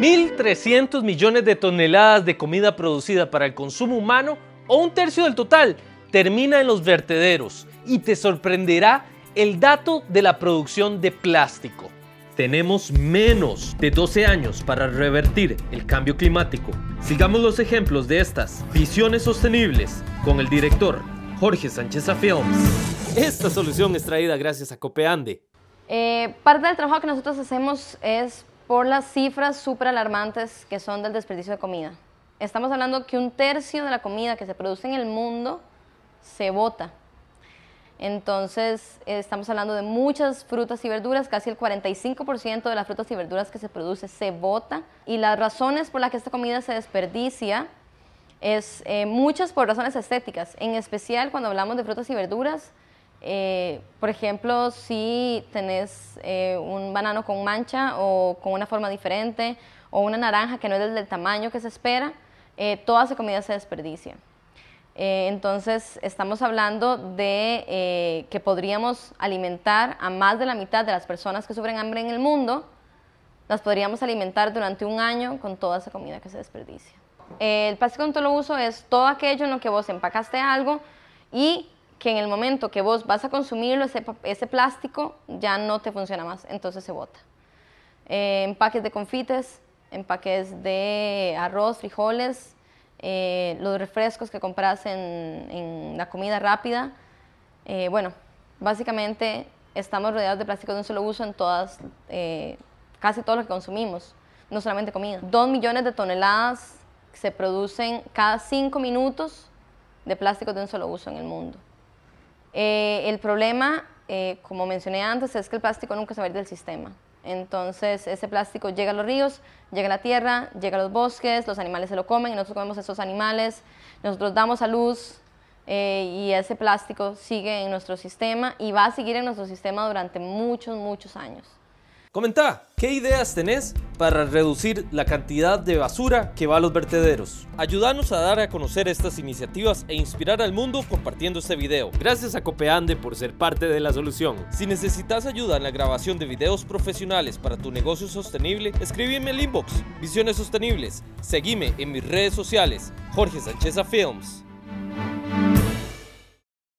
1.300 millones de toneladas de comida producida para el consumo humano o un tercio del total termina en los vertederos y te sorprenderá el dato de la producción de plástico. Tenemos menos de 12 años para revertir el cambio climático. Sigamos los ejemplos de estas visiones sostenibles con el director Jorge Sánchez Films. Esta solución es traída gracias a Copeande. Eh, parte del trabajo que nosotros hacemos es por las cifras súper alarmantes que son del desperdicio de comida. Estamos hablando que un tercio de la comida que se produce en el mundo se bota. Entonces, estamos hablando de muchas frutas y verduras, casi el 45% de las frutas y verduras que se produce se bota. Y las razones por las que esta comida se desperdicia es eh, muchas por razones estéticas, en especial cuando hablamos de frutas y verduras. Eh, por ejemplo, si tenés eh, un banano con mancha o con una forma diferente, o una naranja que no es del tamaño que se espera, toda esa comida se desperdicia. Eh, entonces, estamos hablando de eh, que podríamos alimentar a más de la mitad de las personas que sufren hambre en el mundo, las podríamos alimentar durante un año con toda esa comida que se desperdicia. el plástico en todo uso es todo aquello en lo que vos empacaste algo y que en el momento que vos vas a consumirlo, ese, plástico ya no te funciona más, entonces se bota. Eh, empaques de confites, empaques de arroz, frijoles, eh, los refrescos que compras en, la comida rápida. Eh, bueno, básicamente estamos rodeados de plástico de un solo uso en todas, eh, casi todo lo que consumimos, no solamente comida. Dos millones de toneladas se producen cada cinco minutos de plástico de un solo uso en el mundo. El problema, como mencioné antes, es que el plástico nunca se va a ir del sistema. Entonces ese plástico llega a los ríos, llega a la tierra, llega a los bosques, los animales se lo comen y nosotros comemos esos animales, nosotros damos a luz eh, y ese plástico sigue en nuestro sistema y va a seguir en nuestro sistema durante muchos, muchos años. Comenta, ¿qué ideas tenés para reducir la cantidad de basura que va a los vertederos? Ayúdanos a dar a conocer estas iniciativas e inspirar al mundo compartiendo este video. Gracias a Copeande por ser parte de la solución. Si necesitas ayuda en la grabación de videos profesionales para tu negocio sostenible, escríbeme el inbox. Visiones Sostenibles. Seguime en mis redes sociales. Jorge Sánchez Films.